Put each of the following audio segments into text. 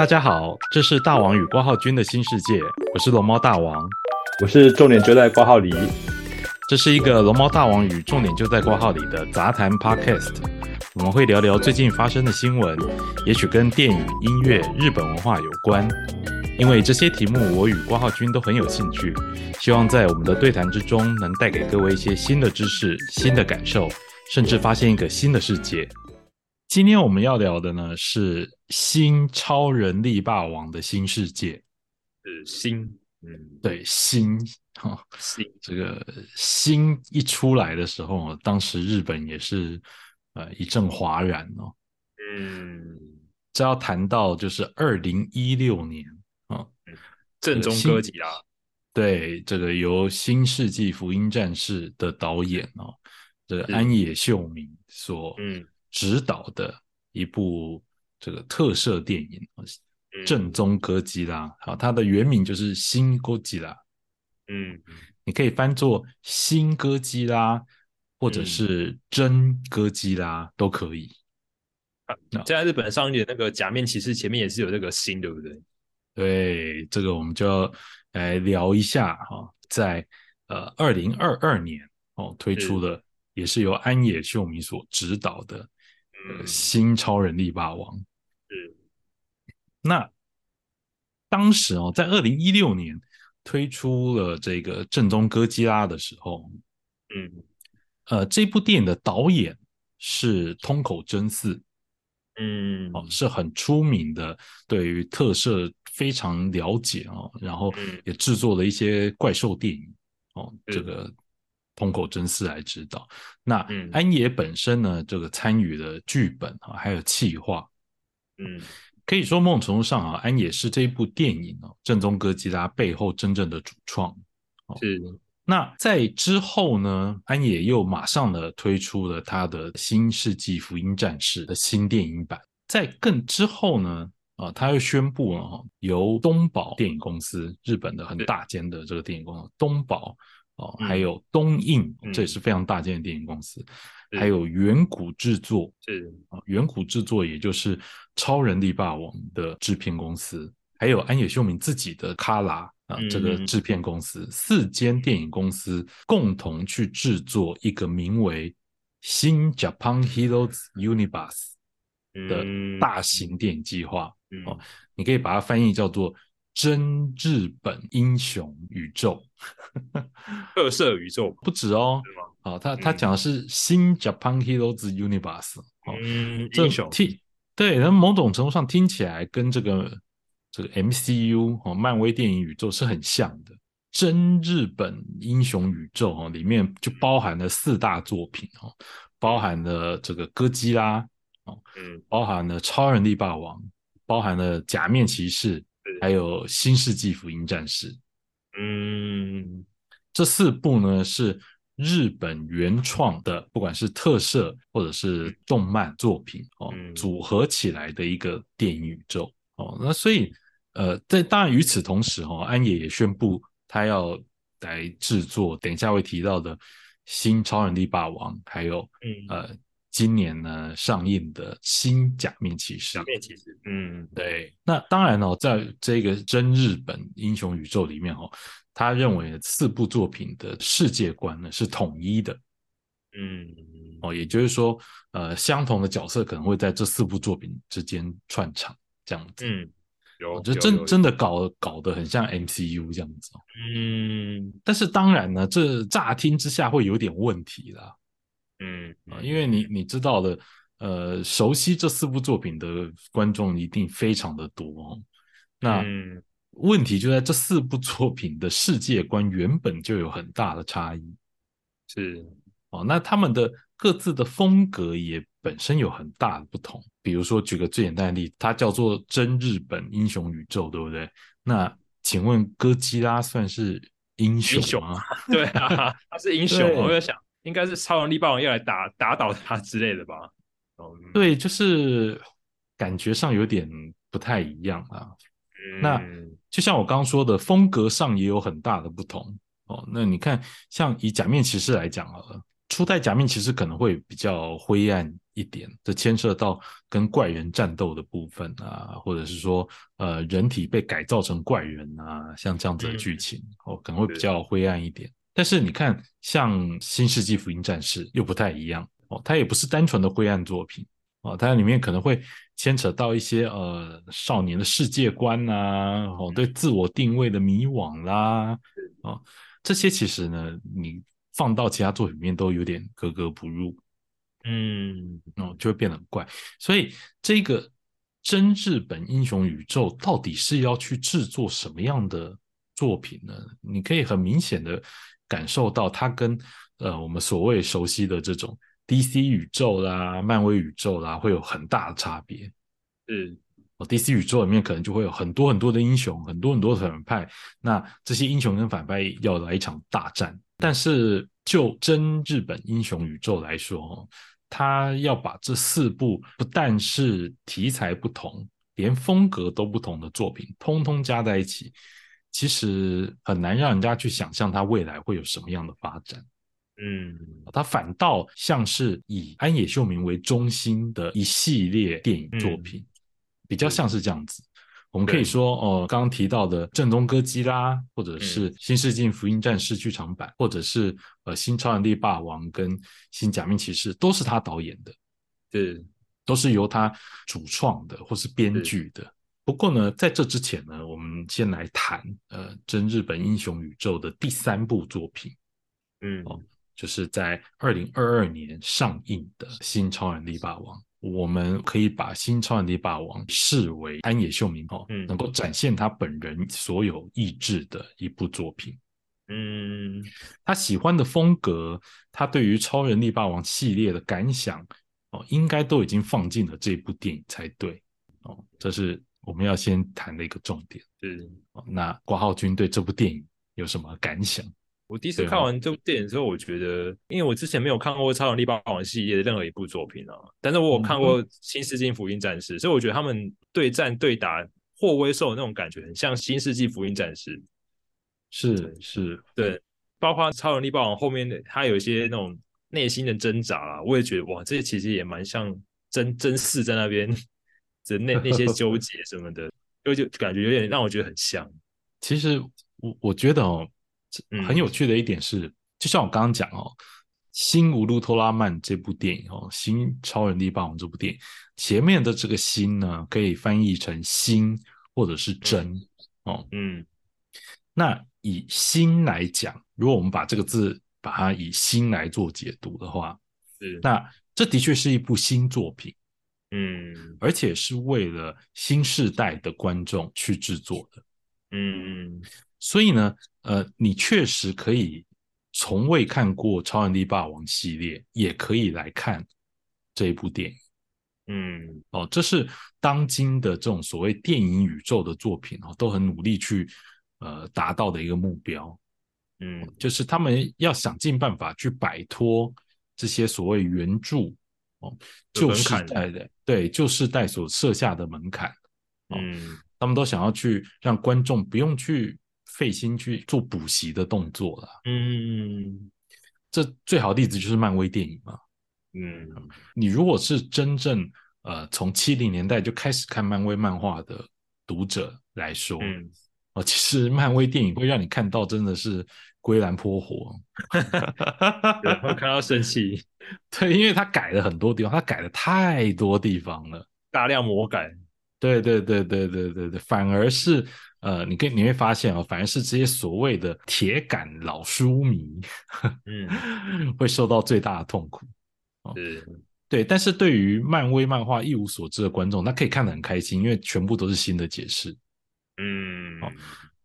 大家好，这是大王与挂号君的新世界，我是龙猫大王，我是重点就在挂号里。这是一个龙猫大王与重点就在挂号里的杂谈 Podcast，我们会聊聊最近发生的新闻，也许跟电影、音乐、日本文化有关。因为这些题目我与挂号君都很有兴趣，希望在我们的对谈之中能带给各位一些新的知识、新的感受，甚至发现一个新的世界。今天我们要聊的呢是新超人力霸王的新世界，是新，嗯，对，新 哈新。这个新一出来的时候，当时日本也是呃一阵哗然哦。嗯，这要谈到就是二零一六年啊，正宗歌集啊，对，这个由《新世纪福音战士》的导演哦，这个安野秀明所嗯执导的一部这个特摄电影正宗哥吉拉，好，它的原名就是新哥吉拉，嗯。你可以翻作新哥吉拉，或者嗯。是真哥吉拉都可以。现在日本上映的那个假面骑士前面也是有这个新，对不对？对，这个我们就要来聊一下哈、在呃二零二二年哦推出的，也是由安野秀明所执导的、新超人力霸王。是。那当时哦，在二零一六年推出了这个正宗哥吉拉的时候，嗯。呃，这部电影的导演是通口真嗣，嗯。哦，是很出名的，对于特摄非常了解哦，然后嗯。也制作了一些怪兽电影。哦，这个通口真司来指导。那嗯安野本身呢，这个参与了剧本啊，还有企划，嗯可以说某种程度上啊，安野是这一部电影哦，正宗哥吉拉背后真正的主创。是那在之后呢，安野又马上的推出了他的《新世纪福音战士》的新电影版。在更之后呢，啊，他又宣布了哦由东宝电影公司，日本的很大间的这个电影公司，东宝哦，嗯。还有东映，嗯这也是非常大间的电影公司，还有远古制作是。啊，远古制作也就是超人力霸王的制片公司，还有安野秀明自己的卡拉啊，嗯这个制片公司，四间电影公司共同去制作一个名为《新 Japan Heroes Universe》的嗯。大型电影计划。嗯。哦你可以把它翻译叫做“真日本英雄宇宙。特色宇宙”，不止哦。他他嗯。讲的是新 Japan Heroes Universe 哦，英雄。听对，那某种程度上听起来跟这个这个 MCU 哦，漫威电影宇宙是很像的。真日本英雄宇宙哦，里面就包含了四大作品哦，包含了这个哥吉拉，嗯。包含了超人力霸王，包含了假面骑士，还有新世纪福音战士。嗯这四部呢是日本原创的，不管是特摄或者是动漫作品哦，嗯组合起来的一个电影宇宙哦。那所以呃，在当然与此同时哦，安野也宣布他要来制作等一下会提到的新超人力霸王，还有嗯呃今年呢上映的新假面骑士假。面骑士，嗯对，那当然哦，在这个真日本英雄宇宙里面哦，他认为四部作品的世界观呢是统一的嗯哦，也就是说，呃，相同的角色可能会在这四部作品之间串场这样子。嗯，有我觉得真真的搞搞得很像 MCU 这样子哦。嗯但是当然呢，这乍听之下会有点问题啦。嗯啊，因为你你知道的，呃，熟悉这四部作品的观众一定非常的多哦。那嗯问题就在这四部作品的世界观原本就有很大的差异是哦，那他们的各自的风格也本身有很大的不同。比如说，举个最简单的例子，它叫做真日本英雄宇宙，对不对？那请问哥吉拉算是英雄英雄吗？对啊，他是英雄，我在想应该是超能力霸王要来打打倒他之类的吧？嗯，对，就是感觉上有点不太一样啊。那嗯就像我刚刚说的，风格上也有很大的不同哦。那你看，像以假面骑士来讲好了，初代假面骑士可能会比较灰暗一点，这牵涉到跟怪人战斗的部分啊，或者是说呃人体被改造成怪人啊，像这样子的剧情哦，可能会比较灰暗一点。但是你看，像《新世纪福音战士》又不太一样哦，它也不是单纯的灰暗作品哦，它里面可能会牵扯到一些呃少年的世界观啊，哦对自我定位的迷惘啦，哦这些其实呢你。放到其他作品里面都有点格格不入，嗯，哦，就会变得很怪。所以这个真日本英雄宇宙到底是要去制作什么样的作品呢？你可以很明显的感受到，它跟呃我们所谓熟悉的这种 DC 宇宙啦、漫威宇宙啦，会有很大的差别。嗯，哦，DC 宇宙里面可能就会有很多很多的英雄，很多很多的反派，那这些英雄跟反派要来一场大战。但是就真日本英雄宇宙来说，他要把这四部不但是题材不同，连风格都不同的作品，通通加在一起，其实很难让人家去想象它未来会有什么样的发展。嗯，它反倒像是以安野秀明为中心的一系列电影作品，比较像是这样子。我们可以说，哦，刚刚提到的《正宗歌姬啦》，或者是《新世纪福音战士》剧场版，或者是呃《新超人力霸王》跟《新假面骑士》，都是他导演的，对，都是由他主创的或是编剧的。不过呢，在这之前呢，我们先来谈呃真日本英雄宇宙的第三部作品，嗯，哦，就是在二零二二年上映的《新超人力霸王》。我们可以把新超人力霸王视为安野秀明哦，能够展现他本人所有意志的一部作品。嗯，他喜欢的风格，他对于超人力霸王系列的感想哦，应该都已经放进了这部电影才对哦。这是我们要先谈的一个重点。是，那挂浩君对这部电影有什么感想？我第一次看完这部电影之后，我觉得，因为我之前没有看过《超能力霸王》系列的任何一部作品啊，但是我有看过《新世纪福音战士》，所以我觉得他们对战对打霍威兽那种感觉，很像《新世纪福音战士》。是是，对，包括《超能力霸王》后面的他有一些那种内心的挣扎啊，我也觉得哇，这其实也蛮像真真嗣在那边的那那些纠结什么的，就就感觉有点让我觉得很像。其实我我觉得哦。很有趣的一点是，就像我刚刚讲哦，《新乌鲁托拉曼》这部电影哦，《新超人力霸王》这部电影前面的这个“新”呢，可以翻译成“新”或者是“真”哦。嗯，那以“新”来讲，如果我们把这个字把它以“新”来做解读的话，是那这的确是一部新作品，嗯，而且是为了新时代的观众去制作的，嗯嗯。所以呢，呃，你确实可以从未看过《超人力霸王》系列，也可以来看这一部电影。嗯，哦，这是当今的这种所谓电影宇宙的作品哦，都很努力去呃达到的一个目标。嗯，就是他们要想尽办法去摆脱这些所谓原著哦旧时代的对旧时代所设下的门槛。嗯，他们都想要去让观众不用去。费心去做补习的动作了，嗯，这最好例子就是漫威电影嘛，嗯，你如果是真正呃从七零年代就开始看漫威漫画的读者来说，嗯，哦，其实漫威电影会让你看到真的是归兰颇火，然后看到生气，对，因为他改了很多地方，他改了太多地方了，大量魔改，对对对对对对对，反而是。呃，你可以你会发现哦，反而是这些所谓的铁杆老书迷，嗯，会受到最大的痛苦。是，对。但是对于漫威漫画一无所知的观众，他可以看得很开心，因为全部都是新的解释。嗯，哦，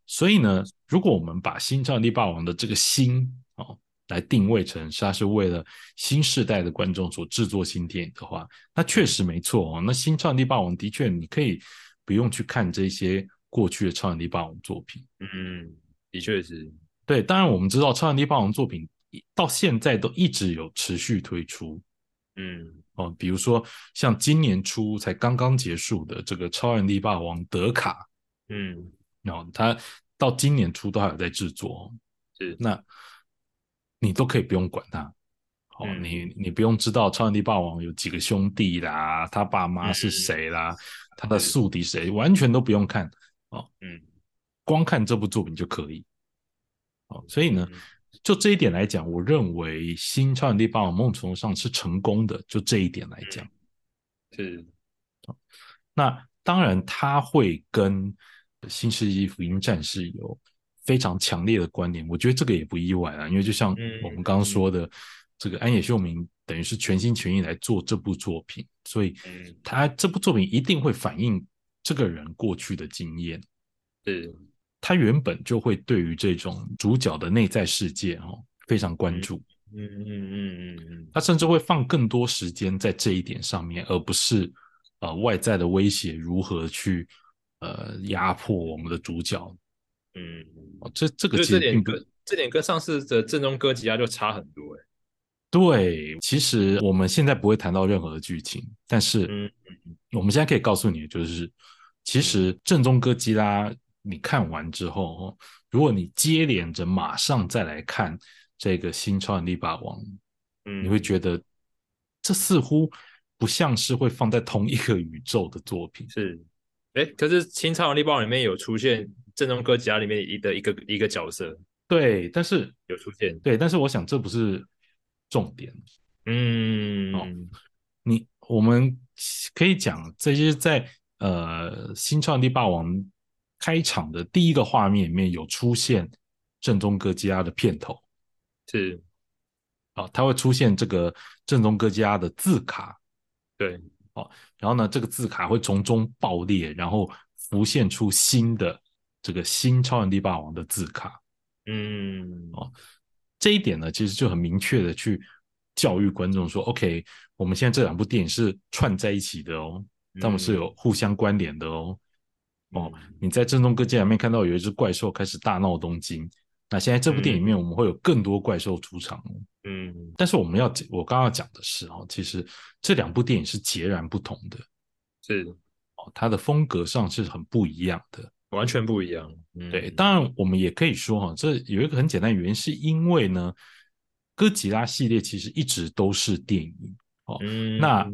所以呢，如果我们把《新超力霸王》的这个“新”哦来定位成它是为了新时代的观众所制作新电影的话，那确实没错哦。那《新超力霸王》的确，你可以不用去看这些。过去的超能力霸王作品，嗯，的确是对。当然，我们知道超能力霸王作品到现在都一直有持续推出，嗯，哦，比如说像今年初才刚刚结束的这个超能力霸王德卡，嗯，然后他到今年初都还有在制作，是。那你都可以不用管它，哦，嗯你你不用知道超能力霸王有几个兄弟啦，他爸妈是嗯谁啦，他的宿敌谁，完全都不用看，嗯，光看这部作品就可以。哦，所以呢，嗯就这一点来讲，我认为《新超能力霸王》某种程度上是成功的。就这一点来讲，是，那当然他会跟《新世纪福音战士》有非常强烈的关联，我觉得这个也不意外啊，因为就像嗯我们刚刚说的，这个安野秀明等于是全心全意来做这部作品，所以嗯。他这部作品一定会反映这个人过去的经验。是，他原本就会对于这种主角的内在世界哦非常关注，嗯嗯嗯嗯嗯，他甚至会放更多时间在这一点上面，而不是呃外在的威胁如何去呃压迫我们的主角。嗯，哦、这这个就这点跟这点跟上次的正宗哥吉拉就差很多哎，对。其实我们现在不会谈到任何的剧情，但是嗯我们现在可以告诉你的就是，其实正宗哥吉拉你看完之后，哦，如果你接连着马上再来看这个新超能力霸王，嗯，你会觉得这似乎不像是会放在同一个宇宙的作品。是，哎，可是《新超能力霸王》里面有出现正宗哥吉拉里面一的一个一个角色。对，但是有出现，对，但是我想这不是重点。嗯。哦你我们可以讲，这些在呃《新超能力霸王》开场的第一个画面里面有出现正宗哥吉拉的片头是，啊，它会出现这个正宗哥吉拉的字卡，对，然后呢，这个字卡会从中爆裂，然后浮现出新的这个新超能力霸王的字卡。嗯哦这一点呢，其实就很明确的去教育观众说，OK，我们现在这两部电影是串在一起的哦，他们是有互相关联的哦。哦，你在《正宗哥吉拉》里面看到有一只怪兽开始大闹东京，那现在这部电影里面我们会有更多怪兽出场哦。嗯但是我们要我刚刚讲的是哦，其实这两部电影是截然不同的是哦，它的风格上是很不一样的。完全不一样，嗯对，当然我们也可以说哈，这有一个很简单的原因，是因为呢，哥吉拉系列其实一直都是电影哦。嗯那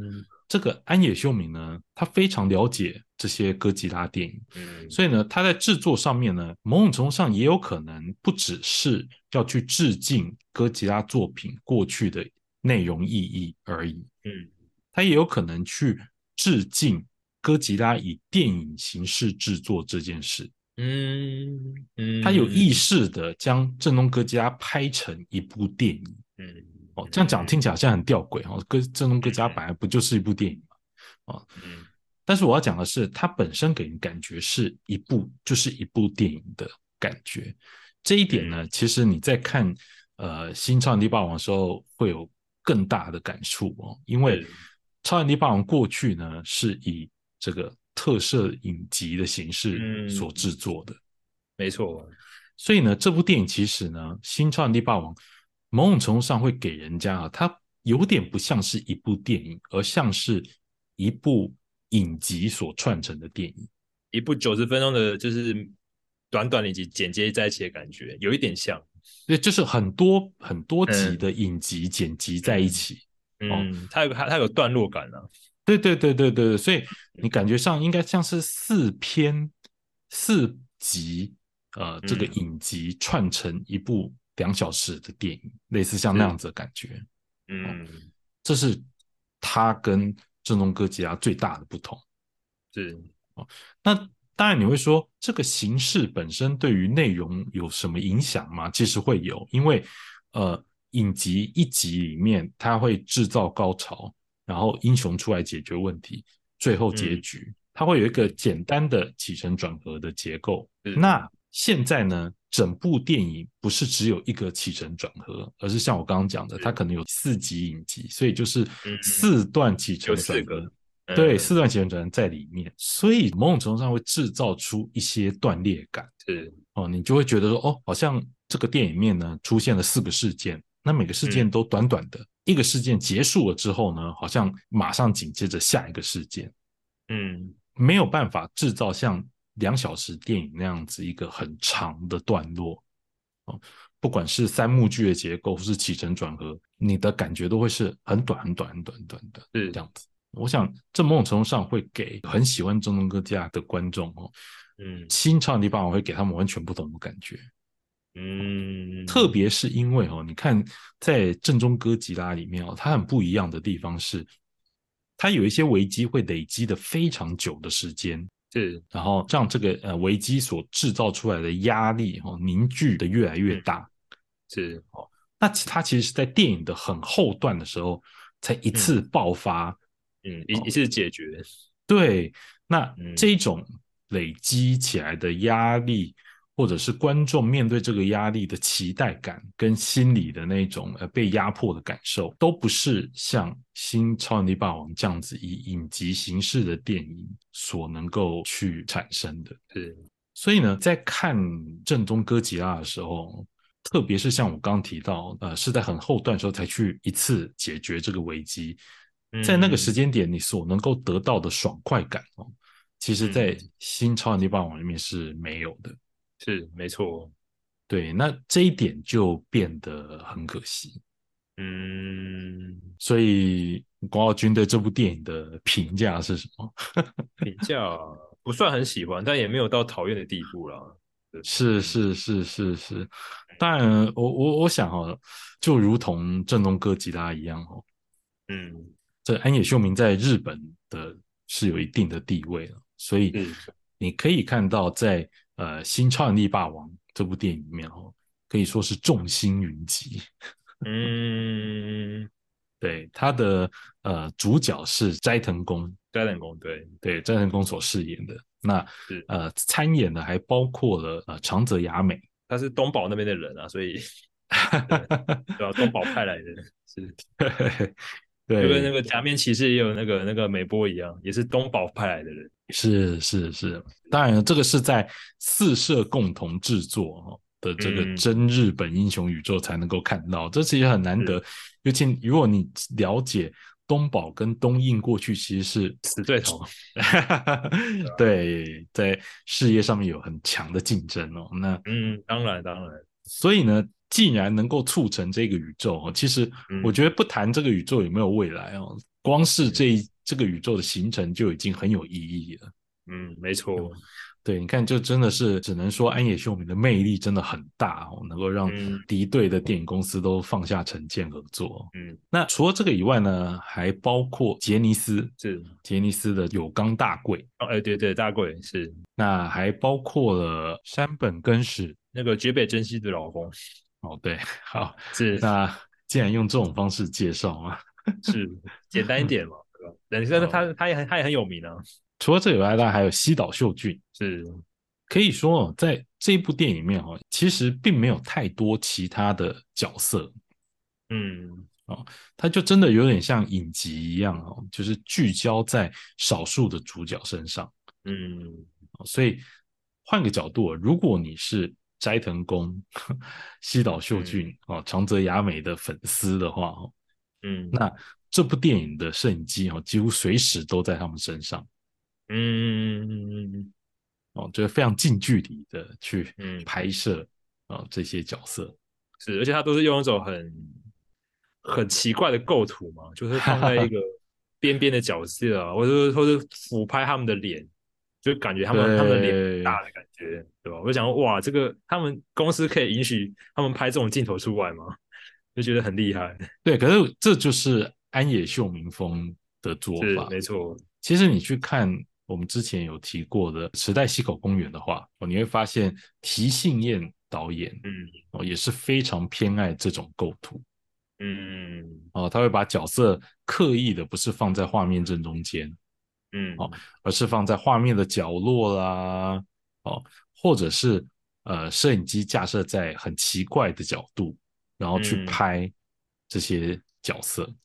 这个安野秀明呢，他非常了解这些哥吉拉电影，嗯所以呢，他在制作上面呢，某种程度上也有可能不只是要去致敬哥吉拉作品过去的内容意义而已，嗯他也有可能去致敬哥吉拉以电影形式制作这件事。嗯嗯，他有意识的将正宗哥吉拉拍成一部电影。嗯哦，这样讲听起来好像很吊诡哦。哥正宗哥家本来不就是一部电影嘛？哦，嗯但是我要讲的是，它本身给人感觉是一部就是一部电影的感觉。这一点呢，其实你在看呃《新超能力霸王》的时候会有更大的感触哦，因为超人力霸王过去呢是以这个特摄影集的形式嗯所制作的。没错，所以呢，这部电影其实呢，《新超能力霸王》某种程度上会给人家啊，它有点不像是一部电影，而像是一部影集所串成的电影。一部九十分钟的，就是短短的以及剪接在一起的感觉，有一点像，对，就是很多很多集的影集剪辑在一起。嗯，它有它它有段落感啊，对对对对对对，所以你感觉上应该像是四篇四集，呃，这个嗯。影集串成一部两小时的电影，类似像那样子的感觉。嗯，这是它跟正宗哥吉拉最大的不同。是，那当然你会说，这个形式本身对于内容有什么影响吗？其实会有，因为呃，影集一集里面它会制造高潮，然后英雄出来解决问题，最后结局、它会有一个简单的起承转合的结构。那现在呢，整部电影不是只有一个起承转合，而是像我刚刚讲的，它可能有四集影集，所以就是嗯四段起承转合。个，对，嗯四段起承转合在里面，所以某种程度上会制造出一些断裂感是，哦，你就会觉得说，哦，好像这个电影面呢出现了四个事件，那每个事件嗯。都短短的，一个事件结束了之后呢，好像马上紧接着下一个事件，嗯。没有办法制造像两小时电影那样子一个很长的段落哦，不管是三幕剧的结构或是起承转合，你的感觉都会是很短、很短、很短、很短的是这样子。我想，这某种程度上会给很喜欢正宗歌吉拉的观众哦，嗯新超人力霸王会给他们完全不同的感觉。嗯，特别是因为哦，你看在正宗哥吉拉里面哦，它很不一样的地方是，它有一些危机会累积的非常久的时间，是然后让这个呃危机所制造出来的压力哦凝聚的越来越大。是哦那其它其实是在电影的很后段的时候才一次爆发。嗯一一次解决，对，那嗯这种累积起来的压力，或者是观众面对这个压力的期待感，跟心理的那种呃被压迫的感受，都不是像《新超能力霸王》这样子以影集形式的电影所能够去产生的。对所以呢，在看正宗哥吉拉的时候，特别是像我刚刚提到，呃，是在很后段时候才去一次解决这个危机，在那个时间点，你所能够得到的爽快感哦，其实在嗯新超能力霸王里面是没有的。是没错，对，那这一点就变得很可惜。嗯，所以，广浩君对这部电影的评价是什么？评价不算很喜欢，但也没有到讨厌的地步啦。是是是是是，当然，我我我想哦，就如同正宗哥吉拉一样哦，嗯，这安野秀明在日本的是有一定的地位了，所以你可以看到在呃《新超能力霸王》这部电影里面哦，可以说是众星云集。嗯，对，他的呃主角是斋藤工，斋藤工对对斋藤工所饰演的。那是呃参演的还包括了呃长泽雅美，他是东宝那边的人啊，所以 对吧？东宝派来的，是对，就跟那个假面骑士也有那个那个美波一样，也是东宝派来的人。是是是，当然这个是在四社共同制作哦的这个嗯。真日本英雄宇宙才能够看到，这其实很难得。尤其如果你了解东宝跟东映过去其实是死对头，对，在事业上面有很强的竞争哦。那嗯，当然当然，所以呢，既然能够促成这个宇宙哦，其实嗯。我觉得不谈这个宇宙有没有未来哦，光是这一这个宇宙的形成就已经很有意义了。嗯，没错，对，你看，就真的是只能说安野秀明的魅力真的很大哦，能够让嗯。敌对的电影公司都放下成见合作。嗯，那除了这个以外呢，还包括杰尼斯，是，杰尼斯的有冈大贵，哦，哎，对对，大贵是。那还包括了山本根史。那个绝北真希的老公，哦，对，好，是。那既然用这种方式介绍啊，是简单一点嘛，对吧？但是他他也很他也很有名啊，除了这以外，大家还有西岛秀俊。是，可以说哦，在这部电影里面哈，其实并没有太多其他的角色，嗯。哦，他就真的有点像影集一样哦，就是聚焦在少数的主角身上。嗯。哦所以换个角度，如果你是斋藤工、西岛秀俊哦、长泽雅美的粉丝的话哦，嗯，那这部电影的摄影机哦，几乎随时都在他们身上嗯哦，就是非常近距离的去嗯拍摄啊、这些角色。是，而且他都是用一种很很奇怪的构图嘛，就是放在一个 边边的角色啊，或者是或者俯拍他们的脸，就感觉他们他们的脸很大的感觉，对吧？我就想，哇，这个他们公司可以允许他们拍这种镜头出来吗？就觉得很厉害，对，可是这就是安野秀明风的做法。没错，其实你去看我们之前有提过的《时代西口公园》的话，哦，你会发现提信彦导演嗯哦也是非常偏爱这种构图嗯哦，他会把角色刻意的不是放在画面正中间，嗯，哦而是放在画面的角落啦，哦，或者是呃摄影机架设在很奇怪的角度，然后去嗯拍这些角色。嗯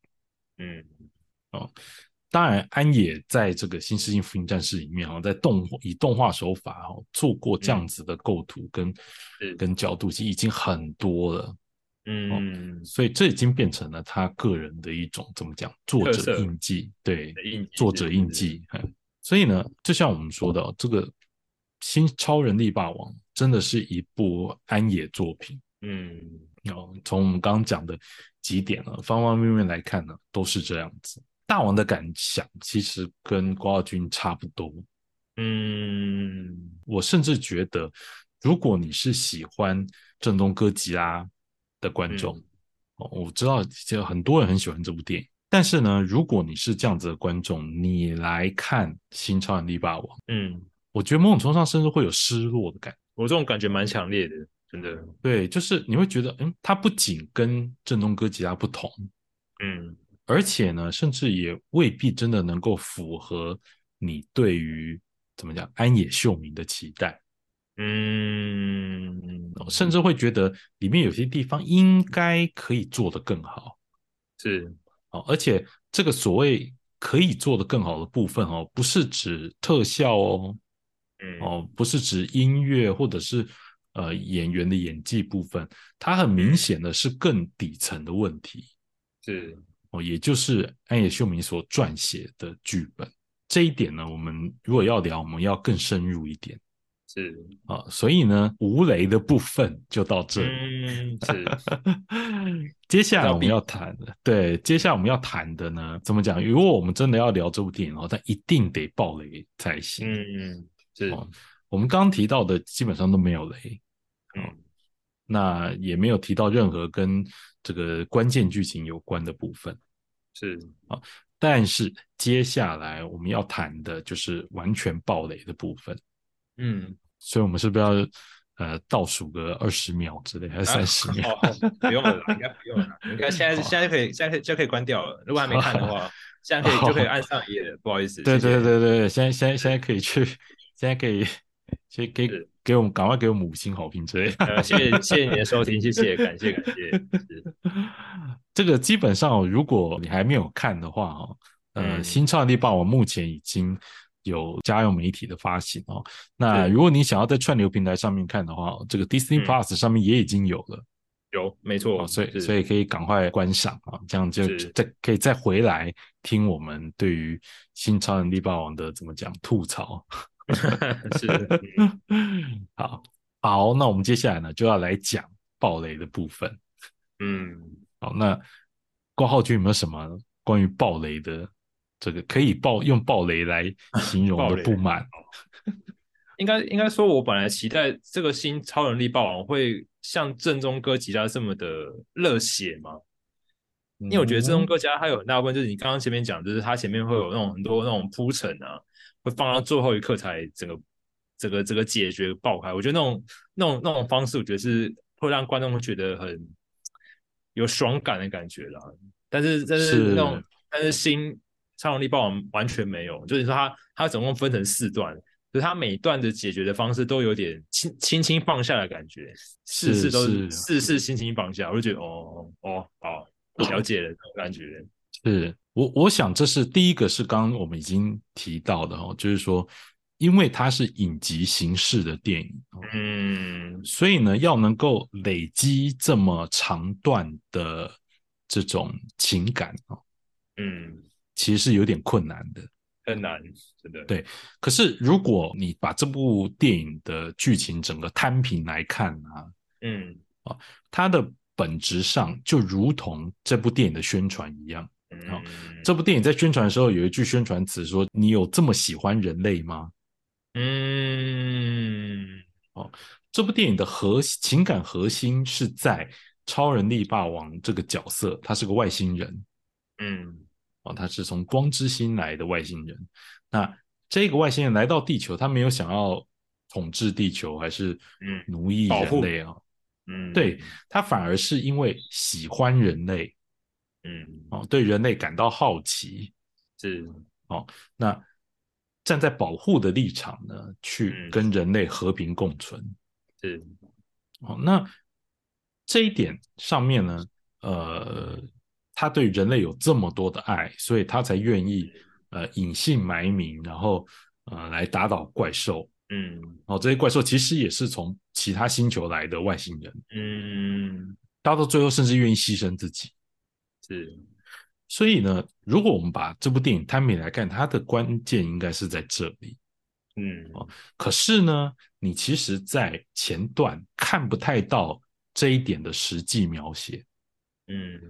当然，安野在这个《新世纪福音战士》里面哦，在动以动画手法哦做过这样子的构图跟、是跟角度，其实已经很多了，嗯，所以这已经变成了他个人的一种怎么讲作者印记，对作者印记。嗯所以呢，就像我们说的哦，这个《新超人力霸王》真的是一部安野作品。嗯，哦，从我们刚刚讲的几点呢，方方面面来看呢，都是这样子。大王的感想其实跟郭浩军差不多。嗯，我甚至觉得，如果你是喜欢正宗哥吉拉的观众，哦，我知道就很多人很喜欢这部电影。但是呢，如果你是这样子的观众，你来看《新超人力霸王》，嗯，我觉得某种程度上甚至会有失落的感觉。我这种感觉蛮强烈的，真的。对，就是你会觉得，嗯，它不仅跟正宗哥吉拉不同，嗯，而且呢，甚至也未必真的能够符合你对于怎么讲安野秀明的期待。嗯，甚至会觉得里面有些地方应该可以做得更好。是。哦，而且这个所谓可以做得更好的部分哦，不是指特效哦，嗯，哦，不是指音乐或者是呃演员的演技部分，它很明显的是更底层的问题，是哦，也就是安野秀明所撰写的剧本这一点呢，我们如果要聊，我们要更深入一点。是啊，所以呢，无雷的部分就到这里。嗯，是。接下来我们要谈的，对，接下来我们要谈的呢，怎么讲？如果我们真的要聊这部电影哦，但一定得爆雷才行。嗯嗯，是。我们刚刚提到的基本上都没有雷，嗯，那也没有提到任何跟这个关键剧情有关的部分，是啊。但是接下来我们要谈的就是完全暴雷的部分。嗯，所以我们是不是要呃倒数个二十秒之类，还是三十秒？不用了，应该不用了。应该现在现在可以，现在可以就可以关掉了。如果还没看的话，现在可以就可以按上一页了。不好意思。对对对对，现在现在现在可以去，现在可以先给给我们赶快给我们五星好评之类。谢谢谢谢你的收听，谢谢感谢感谢。这个基本上，如果你还没有看的话哦，呃，新超能力霸王目前已经。有家用媒体的发行哦，那如果你想要在串流平台上面看的话，这个 Disney Plus 上面也已经有了，有没错，所以所以可以赶快观赏啊，这样就再可以再回来听我们对于新超人力霸王的怎么讲吐槽。是，好好，那我们接下来呢就要来讲暴雷的部分。嗯，好，那郭浩君有没有什么关于暴雷的？这个可以暴用暴雷来形容的不满，应该应该说，我本来期待这个新超能力霸王会像正宗哥吉拉这么的热血嘛？因为我觉得正宗哥吉拉它有很大部分就是你刚刚前面讲，就是它前面会有那种很多那种铺陈啊，会放到最后一刻才整个整个整个解决爆开。我觉得那种那种那种方式，我觉得是会让观众会觉得很有爽感的感觉啦。但是但是那种但是新超能力霸王完全没有，就是说它它总共分成四段，就是它每段的解决的方式都有点轻轻轻放下的感觉，事事都是事事轻轻放下，我就觉得哦哦哦了解了感觉。是我我想这是第一个是刚刚我们已经提到的哦，就是说因为它是影集形式的电影，嗯，所以呢要能够累积这么长段的这种情感哦，嗯。其实是有点困难的，很难，真的。对，可是如果你把这部电影的剧情整个摊平来看啊，嗯啊，它的本质上就如同这部电影的宣传一样。嗯，这部电影在宣传的时候有一句宣传词说：“你有这么喜欢人类吗？”嗯，哦，这部电影的核情感核心是在超人力霸王这个角色，他是个外星人。嗯。哦，他是从光之星来的外星人。那这个外星人来到地球，他没有想要统治地球，还是奴役人类啊？嗯，对他反而是因为喜欢人类，嗯，哦，对人类感到好奇，是哦，那站在保护的立场呢，去跟人类和平共存，是哦，那这一点上面呢，呃。他对人类有这么多的爱，所以他才愿意呃隐姓埋名，然后呃来打倒怪兽。嗯，哦这些怪兽其实也是从其他星球来的外星人。嗯，到到最后甚至愿意牺牲自己。是，所以呢，如果我们把这部电影摊平来看，它的关键应该是在这里。嗯，可是呢，你其实，在前段看不太到这一点的实际描写。嗯，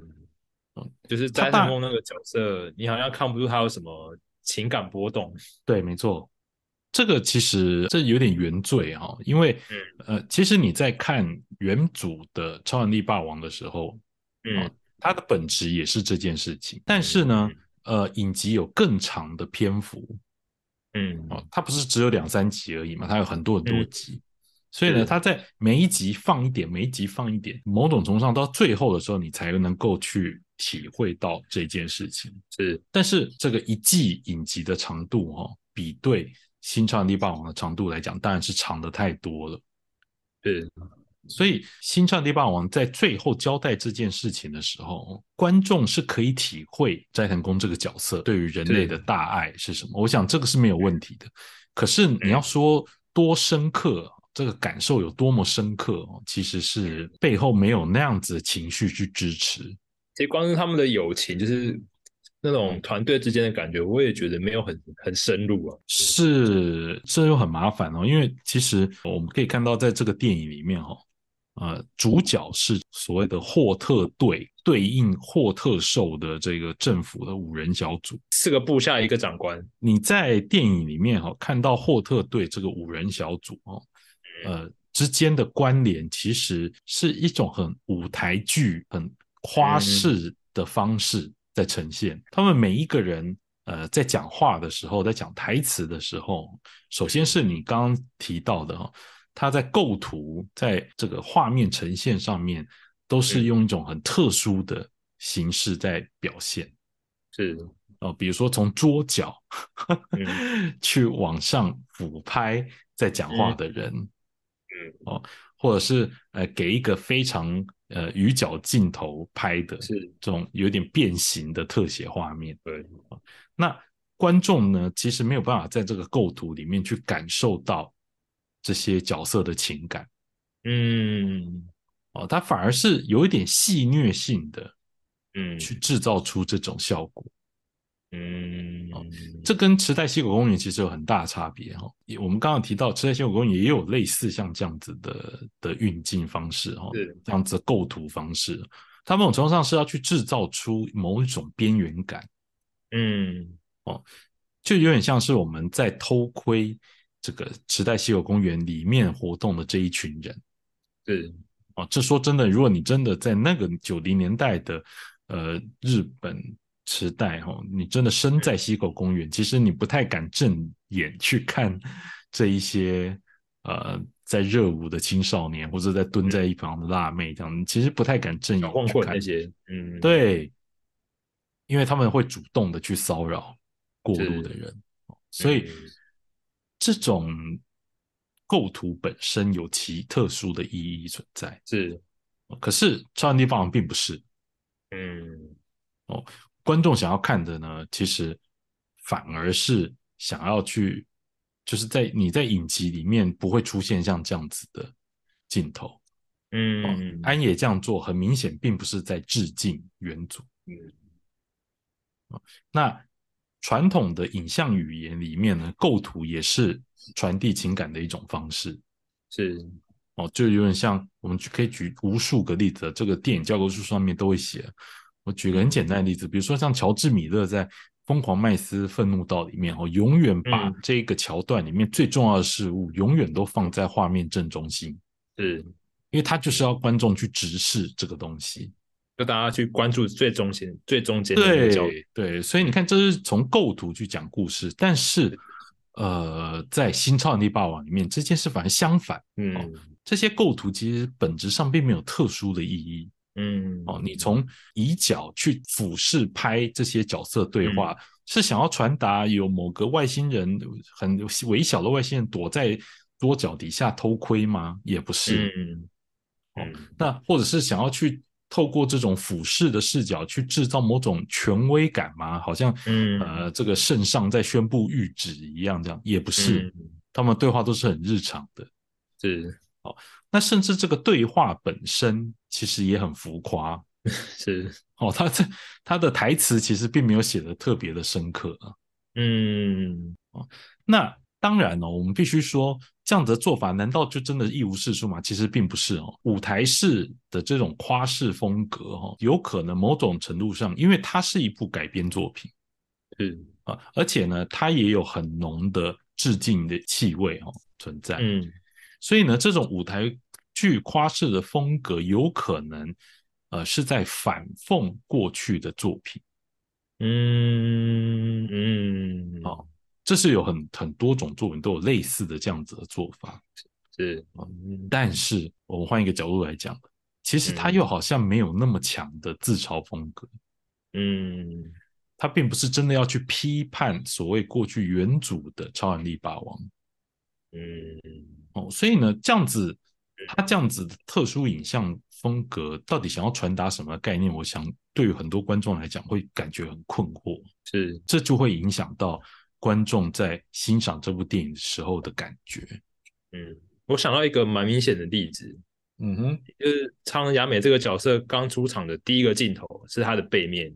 就是斋藤梦那个角色，你好像看不出他有什么情感波动。对，没错，这个其实这有点原罪哈，因为呃，其实你在看原主的超能力霸王的时候，嗯，它的本质也是这件事情，但是呢，呃，影集有更长的篇幅。嗯，哦，它不是只有两三集而已嘛，它有很多很多集，所以呢，它在每一集放一点，每一集放一点，某种程度上到最后的时候，你才能够去体会到这件事情。是，但是这个一季影集的长度，哈，比对《新超能力霸王》的长度来讲，当然是长的太多了。是。所以，《新战地霸王》在最后交代这件事情的时候，观众是可以体会斋藤工这个角色对于人类的大爱是什么。我想这个是没有问题的。可是你要说多深刻，这个感受有多么深刻，其实是背后没有那样子的情绪去支持。其实光是他们的友情，就是那种团队之间的感觉，我也觉得没有很很深入啊。是，这又很麻烦哦。因为其实我们可以看到，在这个电影里面，哈。呃，主角是所谓的霍特队，对应霍特兽的这个政府的五人小组，四个部下一个长官。你在电影里面哈看到霍特队这个五人小组哦，呃之间的关联，其实是一种很舞台剧、很夸饰的方式在呈现。他们每一个人呃在讲话的时候，在讲台词的时候，首先是你刚刚提到的哈。它在构图，在这个画面呈现上面，都是用一种很特殊的形式在表现。是哦，比如说从桌角 去往上俯拍在讲话的人，嗯哦，或者是呃给一个非常呃鱼角镜头拍的，是这种有点变形的特写画面。对，那观众呢，其实没有办法在这个构图里面去感受到。这些角色的情感，嗯，哦，他反而是有一点戏谑性的，嗯，去制造出这种效果，嗯，哦这跟池袋西口公园其实有很大差别哈。我们刚刚提到池袋西口公园也有类似像这样子的的运镜方式哈，这样子构图方式，它某种程度上是要去制造出某一种边缘感，嗯，哦，就有点像是我们在偷窥。这个池袋西口公园里面活动的这一群人，对。啊，这说真的，如果你真的在那个九零年代的呃日本时代哈，你真的身在西口公园，其实你不太敢正眼去看这一些呃在热舞的青少年，或者在蹲在一旁的辣妹这样，其实不太敢正眼去看那些，嗯，对，因为他们会主动的去骚扰过路的人，所以。这种构图本身有其特殊的意义存在，是。可是《超人地霸王》并不是，嗯，哦，观众想要看的呢，其实反而是想要去，就是在你在影集里面不会出现像这样子的镜头，嗯，安野这样做很明显并不是在致敬原主，嗯，那。传统的影像语言里面呢，构图也是传递情感的一种方式，是。哦，就有点像我们可以举无数个例子，这个电影教科书上面都会写。我举个很简单的例子，比如说像乔治米勒在《疯狂麦斯愤怒到》里面哦，永远把这个桥段里面最重要的事物永远都放在画面正中心，是。因为他就是要观众去直视这个东西。就大家去关注最中间、最中间的对对，所以你看，这是从构图去讲故事，但是呃，在《新超能力霸王》里面，这件事反而相反。嗯，这些构图其实本质上并没有特殊的意义。嗯，哦，你从以角去俯视拍这些角色对话，是想要传达有某个外星人很微小的外星人躲在桌角底下偷窥吗？也不是。嗯，哦，那或者是想要去。透过这种俯视的视角去制造某种权威感吗？好像，嗯，呃，这个圣上在宣布谕旨一样，这样也不是。他们对话都是很日常的，是。哦，那甚至这个对话本身其实也很浮夸，是。哦，他这他的台词其实并没有写的特别的深刻。嗯，哦，那。当然哦，我们必须说，这样子的做法难道就真的一无是处吗？其实并不是哦。舞台式的这种夸饰风格哦，有可能某种程度上，因为它是一部改编作品，是啊，而且呢，它也有很浓的致敬的气味哦存在。嗯所以呢，这种舞台剧夸饰的风格，有可能呃是在反讽过去的作品。嗯嗯，哦这是有很很多种作品都有类似的这样子的做法。是。但是我们换一个角度来讲，其实它嗯又好像没有那么强的自嘲风格，嗯。他并不是真的要去批判所谓过去原主的超能力霸王。嗯。哦，所以呢，这样子他这样子的特殊影像风格到底想要传达什么概念？我想对于很多观众来讲会感觉很困惑，是。这就会影响到观众在欣赏这部电影的时候的感觉。嗯，我想到一个蛮明显的例子，嗯哼，就是苍人雅美这个角色刚出场的第一个镜头是她的背面，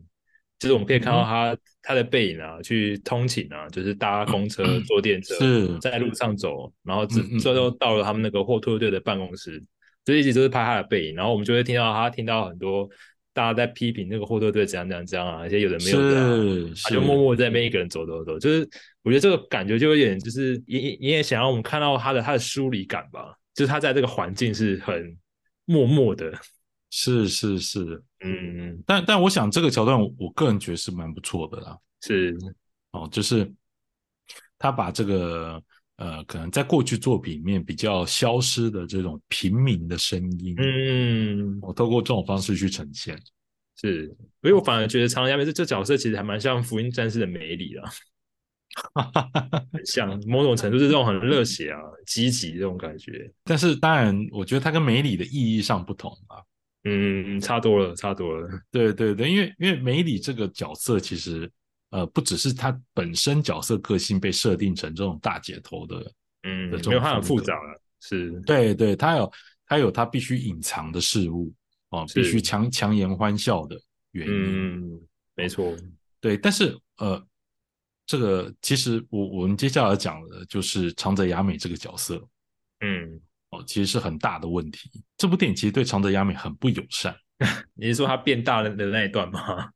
就是我们可以看到她她的背影啊，去通勤啊，就是搭公车、坐电车，是。在路上走，然后最后到了他们那个货推队的办公室，就一直都是拍她的背影，然后我们就会听到她听到很多大家在批评那个霍特队怎样怎样怎样啊，而且有的没有的、啊，是是，他就默默在那边一个人走走走，就是我觉得这个感觉就有点就是也也想让我们看到他的他的疏离感吧，就是他在这个环境是很默默的，是是是，嗯，但但我想这个桥段我，我个人觉得是蛮不错的啦。是。哦，就是他把这个呃，可能在过去作品里面比较消失的这种平民的声音，嗯我透过这种方式去呈现。是，所以我反而觉得长良亚美这这角色其实还蛮像福音战士的梅里啊，很像某种程度是这种很热血啊、积极这种感觉，但是当然，我觉得它跟梅里的意义上不同啊。嗯，差多了，差多了，对对对，因为因为梅里这个角色其实呃，不只是他本身角色个性被设定成这种大姐头的，嗯，的这种没有它很复杂了，是，对对，他有他有他必须隐藏的事物哦，必须强强颜欢笑的原因。嗯，没错，对，但是呃，这个其实我我们接下来讲的就是长泽雅美这个角色嗯，哦，其实是很大的问题。这部电影其实对长泽雅美很不友善。你是说他变大了的那一段吗？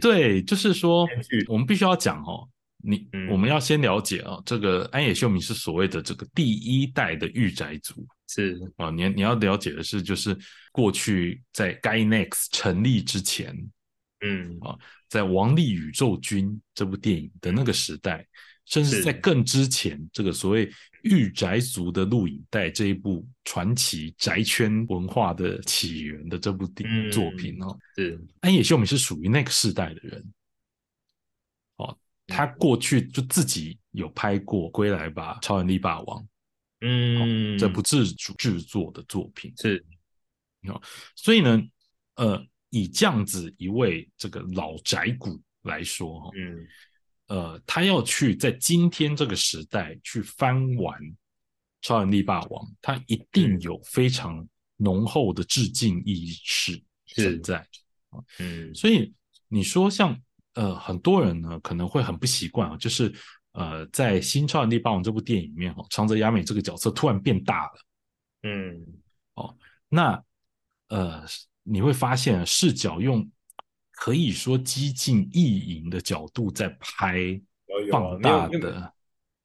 对，就是说我们必须要讲哦，你、嗯。我们要先了解哦、这个安野秀明是所谓的这个第一代的御宅族。是，啊、你你要了解的是，就是过去在 Gainax 成立之前，嗯。啊，在《王力宇宙军》这部电影的那个时代，甚至在更之前，这个所谓御宅族的录影带这一部传奇宅圈文化的起源的这部作品哦，是，安野秀明是属于那个世代的人。哦，他过去就自己有拍过《归来吧，超人力霸王》嗯，这部自主制作的作品，是，所以呢，呃，以这样子一位这个老宅骨来说，哈，嗯呃，他要去在今天这个时代去翻完《超人力霸王》，他一定嗯有非常浓厚的致敬意识是。存在。嗯。所以你说像呃很多人呢可能会很不习惯啊，就是呃在《新超人力霸王》这部电影里面，哦，长泽雅美这个角色突然变大了，嗯，哦那呃你会发现视角用可以说激进意淫的角度在拍放大的。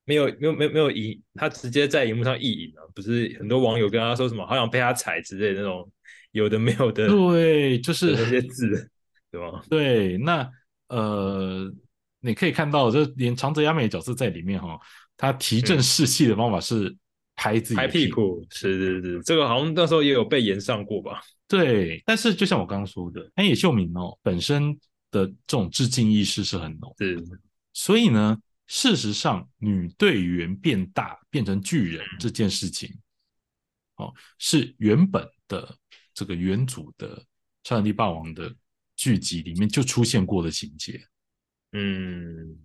没有没有没有没有影，他直接在荧幕上意淫啊，不是很多网友跟他说什么，好想被他踩之类的那种，有的没有的，对，就是那些字，对吧？对，那呃，你可以看到，就连长泽雅美的角色在里面哈、他提振嗯士气的方法是拍自己的拍屁股，是是是，这个好像那时候也有被延上过吧？对，但是就像我刚刚说的，安野秀明哦本身的这种致敬意识是很浓，是，所以呢，事实上女队员变大变成巨人这件事情，哦，是原本的这个原主的《超人力霸王》的剧集里面就出现过的情节。嗯。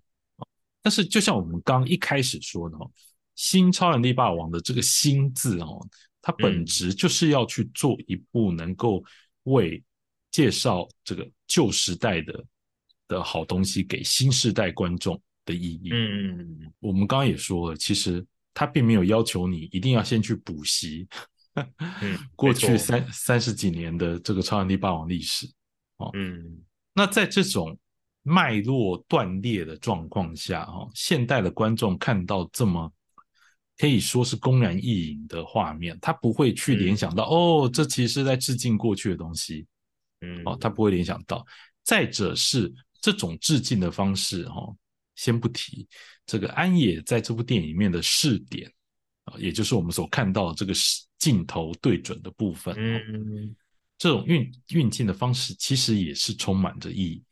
但是就像我们刚一开始说的哦，新超人力霸王的这个“新”字哦，它本嗯质就是要去做一部能够为介绍这个旧时代的的好东西给新时代观众的意义。嗯嗯我们刚刚也说了，其实他并没有要求你一定要先去补习嗯 过去三三十几年的这个超能力霸王历史。嗯那在这种脉络断裂的状况下，哈，现代的观众看到这么可以说是公然意淫的画面，他不会去联想到、哦，这其实是在致敬过去的东西。嗯。哦，他不会联想到。再者是这种致敬的方式，哈，先不提这个安野在这部电影里面的试点啊，也就是我们所看到的这个镜头对准的部分，哦嗯。这种运运镜的方式其实也是充满着意义。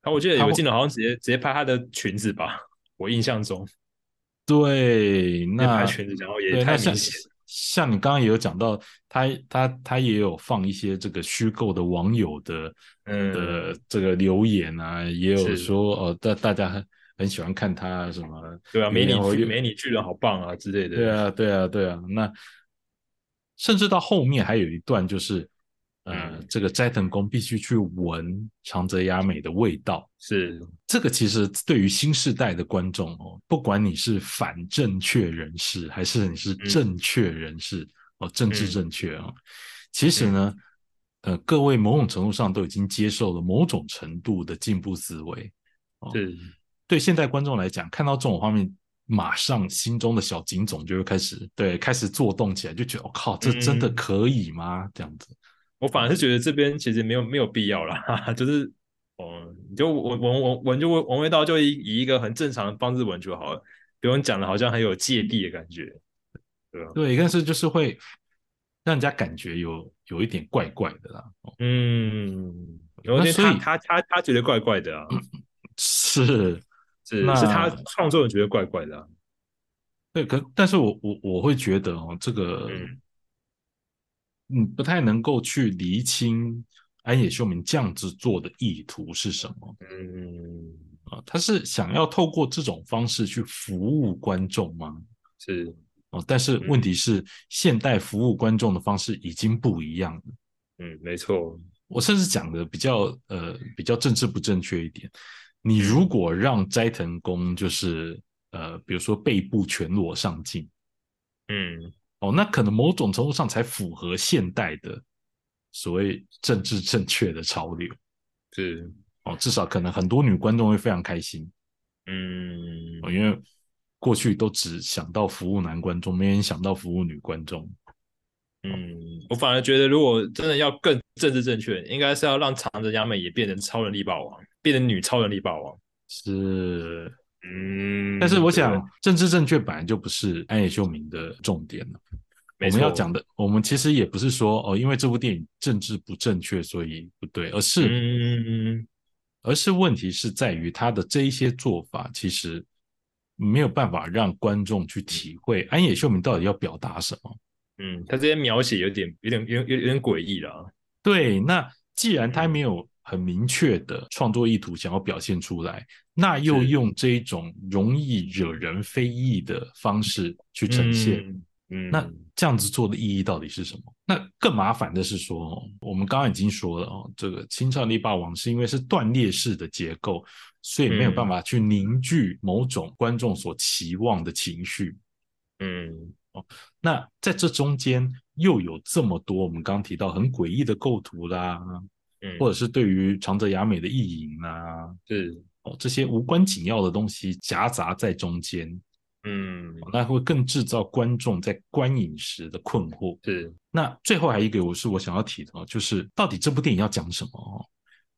啊，我记得有个镜头好像直接直接拍她的裙子吧，我印象中对，那拍裙子，然后也对，那像太明显。像你刚刚也有讲到，他他他也有放一些这个虚构的网友的嗯的这个留言啊，也有说哦，大大家很很喜欢看他什么，对啊，美女美女巨人好棒啊之类的。对啊，对啊，对啊。那甚至到后面还有一段，就是呃，嗯这个斋藤工必须去闻长泽雅美的味道。是这个其实对于新时代的观众哦，不管你是反正确人士，还是你是正确人士、哦，政治正确哦，其实呢，呃，各位某种程度上都已经接受了某种程度的进步思维。哦是，对现代观众来讲，看到这种画面，马上心中的小警总就会开始对开始做动起来，就觉得我、哦靠，这真的嗯可以吗？这样子。我反而是觉得这边其实没有没有必要啦，哈 哈就是哦，你就闻闻闻闻就闻闻味道，就以以一个很正常的方式闻就好了，不用讲的好像很有芥蒂的感觉，对吧？对，但是就是会让人家感觉有有一点怪怪的啦。哦嗯，有点那所以他他他他觉得怪怪的啊，是，是那是他创作人觉得怪怪的啊，对，可但是我我我会觉得哦，这个嗯嗯不太能够去厘清安野秀明这样子做的意图是什么嗯，啊？他是想要透过这种方式去服务观众吗？是，哦，但是问题是，现代服务观众的方式已经不一样了。嗯，没错，我甚至讲的比较呃比较政治不正确一点，你如果让斋藤工就是呃比如说背部全裸上镜。嗯哦，那可能某种程度上才符合现代的所谓政治正确的潮流是，哦，至少可能很多女观众会非常开心嗯哦，因为过去都只想到服务男观众，没人想到服务女观众。嗯，我反而觉得，如果真的要更政治正确，应该是要让长泽雅美也变成超能力霸王，变成女超能力霸王。是，嗯，但是我想，政治正确本来就不是安野秀明的重点了。我们要讲的，我们其实也不是说哦，因为这部电影政治不正确，所以不对，而是嗯而是问题是在于他的这一些做法，其实没有办法让观众去体会安野秀明到底要表达什么。嗯，他这些描写有点、有点、有点、有点诡异了。对，那既然他嗯没有很明确的创作意图想要表现出来，那又用这一种容易惹人非议的方式去呈现，嗯，嗯那这样子做的意义到底是什么？那更麻烦的是说，哦我们刚刚已经说了哦，这个青少力霸王是因为是断裂式的结构，所以没有办法去凝聚某种观众所期望的情绪。嗯哦那在这中间又有这么多我们刚刚提到很诡异的构图啦，嗯，或者是对于长泽雅美的意淫啊，是。哦这些无关紧要的东西夹杂在中间，嗯。那会更制造观众在观影时的困惑。是。那最后还有一个我是我想要提的哦，就是到底这部电影要讲什么哦？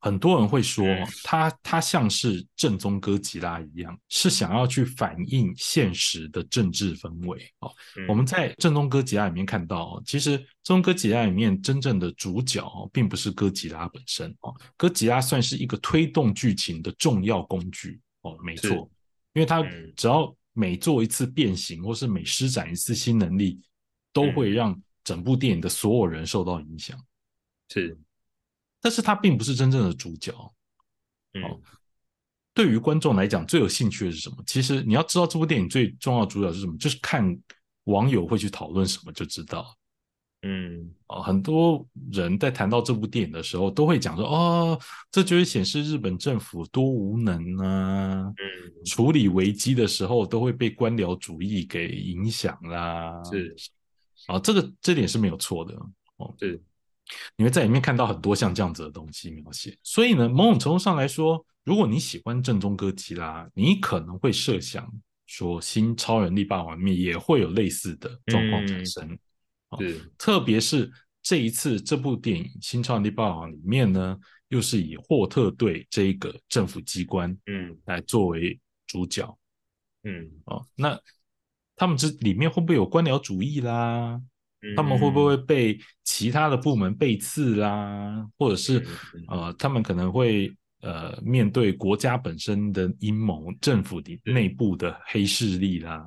很多人会说嗯，它它像是正宗哥吉拉一样，是想要去反映现实的政治氛围哦。嗯。我们在正宗哥吉拉里面看到哦，其实正宗哥吉拉里面真正的主角哦，并不是哥吉拉本身哦，哥吉拉算是一个推动剧情的重要工具哦，没错，因为它嗯。只要每做一次变形，或是每施展一次新能力，都会嗯让整部电影的所有人受到影响。是但是他并不是真正的主角。嗯哦对于观众来讲，最有兴趣的是什么？其实你要知道这部电影最重要的主角是什么，就是看网友会去讨论什么就知道。嗯哦，很多人在谈到这部电影的时候，都会讲说，哦，这就是显示日本政府多无能啊，嗯，处理危机的时候都会被官僚主义给影响啦。是啊，这个这点是没有错的哦。是，你会在里面看到很多像这样子的东西描写。所以呢，某种程度上来说，如果你喜欢正宗哥吉拉，你可能会设想说，新超人力霸王里面也会有类似的状况产生。是特别是这一次这部电影《新超人力霸王》里面呢，又是以霍特队这一个政府机关嗯来作为主角嗯，哦。那他们这里面会不会有官僚主义啦？嗯他们会不会被其他的部门背刺啦？或者是呃，他们可能会呃面对国家本身的阴谋、政府的内部的黑势力啦？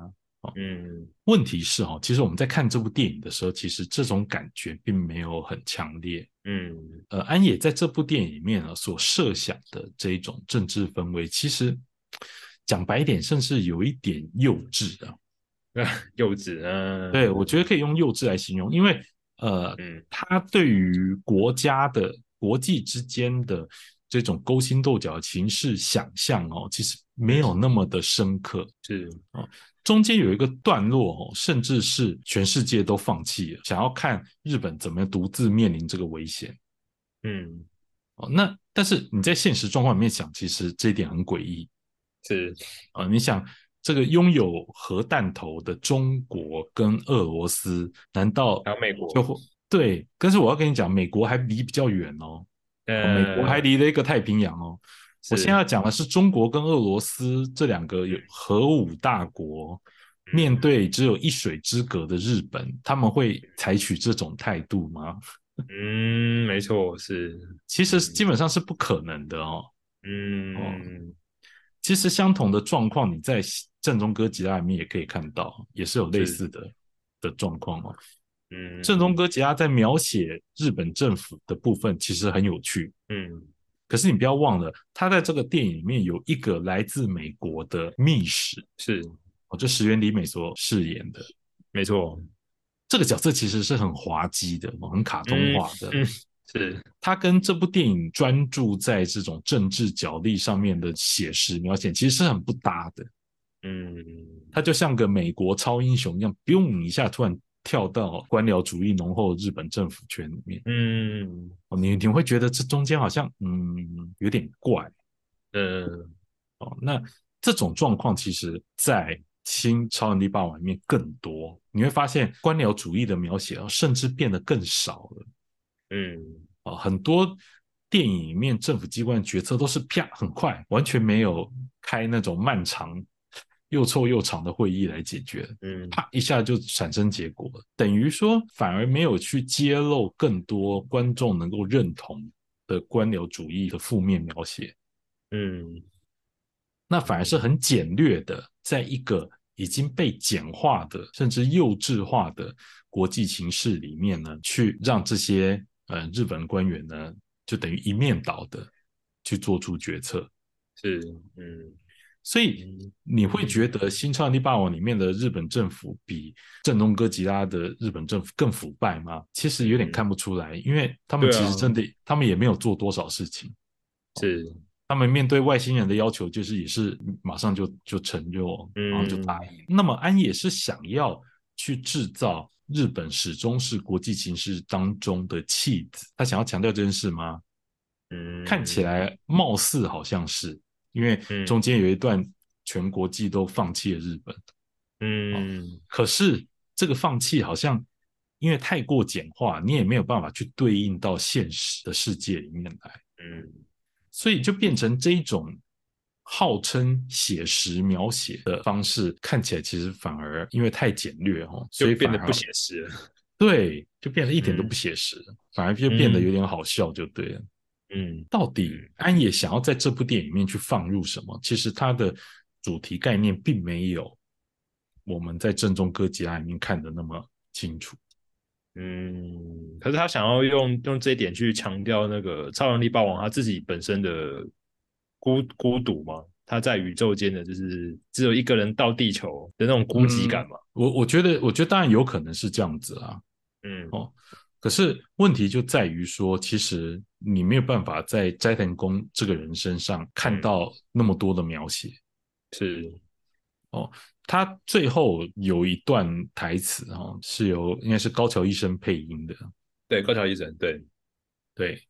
嗯问题是哈，其实我们在看这部电影的时候，其实这种感觉并没有很强烈。嗯呃，安野在这部电影里面呢所设想的这一种政治氛围，其实讲白一点，甚至有一点幼稚的。幼稚嗯，对，我觉得可以用幼稚来形容，因为呃，嗯他对于国家的国际之间的这种勾心斗角的情势想象哦，其实没有那么的深刻。是哦中间有一个段落哦，甚至是全世界都放弃了，想要看日本怎么样独自面临这个危险嗯哦。那但是你在现实状况里面想，其实这一点很诡异是啊、呃你想，这个拥有核弹头的中国跟俄罗斯，难道还有美国就会对？但是我要跟你讲，美国还离比较远哦，哦美国还离了一个太平洋哦。我是现在要讲的是中国跟俄罗斯这两个有核武大国，面对只有一水之隔的日本，他们会采取这种态度吗？嗯没错是其实基本上是不可能的哦。嗯其实相同的状况，你在正宗哥吉拉里面也可以看到，也是有类似的的状况哦。嗯。正宗哥吉拉在描写日本政府的部分其实很有趣，嗯。可是你不要忘了，他在这个电影里面有一个来自美国的密使，是。哦，就石原里美所饰演的。没错。这个角色，其实是很滑稽的，哦很卡通化的。嗯是他跟这部电影专注在这种政治角力上面的写实描写，其实是很不搭的。嗯他就像个美国超英雄一样，嘣一下突然跳到官僚主义浓厚的日本政府圈里面。嗯哦，你你会觉得这中间好像嗯有点怪嗯哦。那这种状况其实，在新超能力霸王里面更多，你会发现官僚主义的描写哦，甚至变得更少了。嗯。啊，很多电影里面政府机关的决策都是啪很快，完全没有开那种漫长又臭又长的会议来解决，嗯。啪一下就产生结果了。等于说反而没有去揭露更多观众能够认同的官僚主义的负面描写，嗯。那反而是很简略的，在一个已经被简化的甚至幼稚化的国际形势里面呢，去让这些呃日本官员呢，就等于一面倒的去做出决策。是嗯所以你会觉得《新超能力霸王》里面的日本政府比正东哥吉拉的日本政府更腐败吗？其实有点看不出来，因为他们其实真的，他们也没有做多少事情。是他们面对外星人的要求，就是也是马上就就承认，然后就答应。那么安野是想要去制造日本始终是国际形势当中的弃子，他想要强调这件事吗？嗯看起来貌似好像是，因为嗯。中间有一段全国际都放弃了日本，嗯。可是这个放弃好像因为太过简化，你也没有办法去对应到现实的世界里面来。嗯。所以就变成这一种号称写实描写的方式，看起来其实反而因为太简略哦，所以变得不写实了 对，就变得一点都嗯不写实，反而就变得有点好笑，就对了。嗯到底安野想要在这部电影里面去放入什么？其实它的主题概念并没有我们在正宗哥吉拉里面看的那么清楚。嗯，可是他想要用用这一点去强调那个超能力霸王他自己本身的孤孤独吗，他在宇宙间的就是只有一个人到地球的那种孤寂感嘛。我我觉得，我觉得当然有可能是这样子啊。嗯哦可可是问题就在于说，其实你没有办法在斋藤工这个人身上看到那么多的描写。是哦，他最后有一段台词哦，是由应该是高桥医生配音的。对，高桥医生，对对，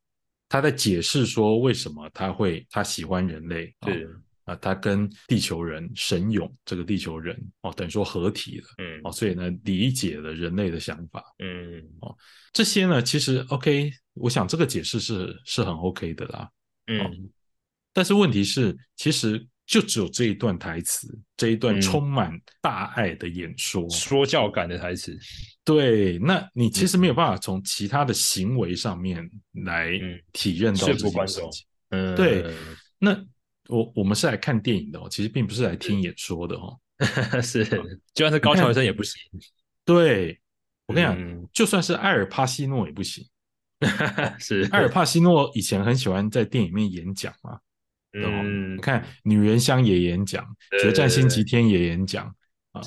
他在解释说为什么他会他喜欢人类。对啊，他跟地球人神勇这个地球人哦，等于说合体了。嗯哦，所以呢，理解了人类的想法。嗯哦这些呢，其实 OK，我想这个解释是是很 OK 的啦。嗯但是问题是，其实就只有这一段台词，这一段嗯充满大爱的演说。说教感的台词。对，那你其实没有办法从其他的行为上面来嗯体认到说这服观众件事情。嗯，对那我我们是来看电影的哦，其实并不是来听演说的哦。是，就算是高桥医生也不行。对，我跟你讲，嗯就算是埃尔帕西诺也不行。是埃尔帕西诺以前很喜欢在电影里面演讲嘛，嗯你，看《女人香》也演讲，《决战星期天》也演讲，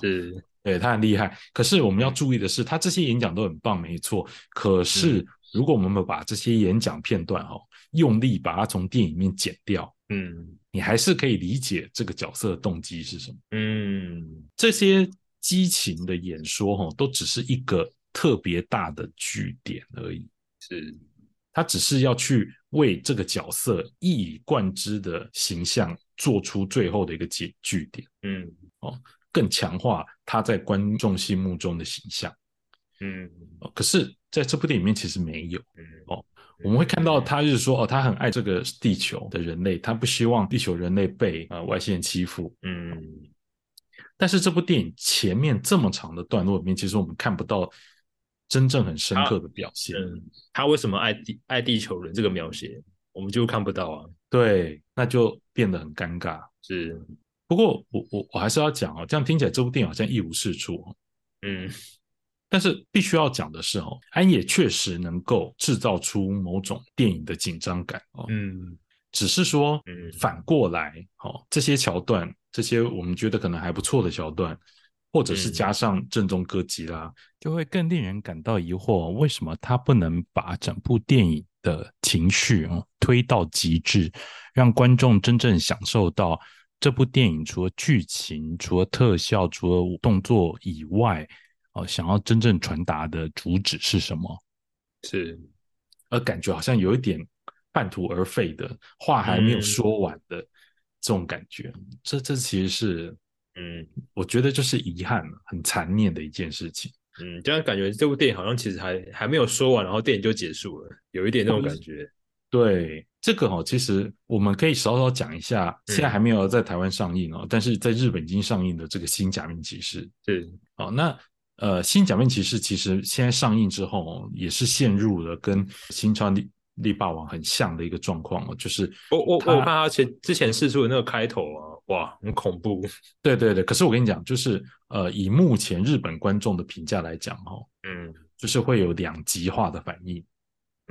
是对他很厉害。可是我们要注意的是，他这些演讲都很棒，没错。可是如果我们把这些演讲片段哦，用力把它从电影里面剪掉，嗯你还是可以理解这个角色的动机是什么。嗯这些激情的演说哦，都只是一个特别大的据点而已。是他只是要去为这个角色一以贯之的形象做出最后的一个结据点，嗯哦更强化他在观众心目中的形象。嗯哦可是，在这部电影里面其实没有。嗯哦我们会看到他就是说，哦，他很爱这个地球的人类，他不希望地球人类被呃外星人欺负。嗯但是这部电影前面这么长的段落里面，其实我们看不到真正很深刻的表现。嗯，他为什么爱地爱地球人这个描写，我们就看不到啊。对，那就变得很尴尬。是，不过我我我还是要讲哦，这样听起来这部电影好像一无是处哦。嗯但是必须要讲的是哦，安野确实能够制造出某种电影的紧张感哦。嗯只是说嗯反过来哦，这些桥段，这些我们觉得可能还不错的桥段，或者是嗯。加上正宗歌吉拉，就会更令人感到疑惑，为什么他不能把整部电影的情绪哦推到极致，让观众真正享受到这部电影除了剧情、除了特效、除了动作以外，哦，想要真正传达的主旨是什么？是，而感觉好像有一点半途而废的话还没有嗯。说完的这种感觉，这这其实是嗯我觉得就是遗憾，很残念的一件事情。嗯，这样感觉这部电影好像其实还还没有说完，然后电影就结束了，有一点那种感觉。对这个哦，其实我们可以稍稍讲一下，嗯现在还没有在台湾上映哦，但是在日本已经上映的这个新假面骑士对，哦，那呃新假面骑士其实现在上映之后哦，也是陷入了跟新超力力霸王很像的一个状况哦，就是我我我看他前之前试出的那个开头啊，哇，很恐怖。对对对，可是我跟你讲，就是呃，以目前日本观众的评价来讲，哦，嗯就是会有两极化的反应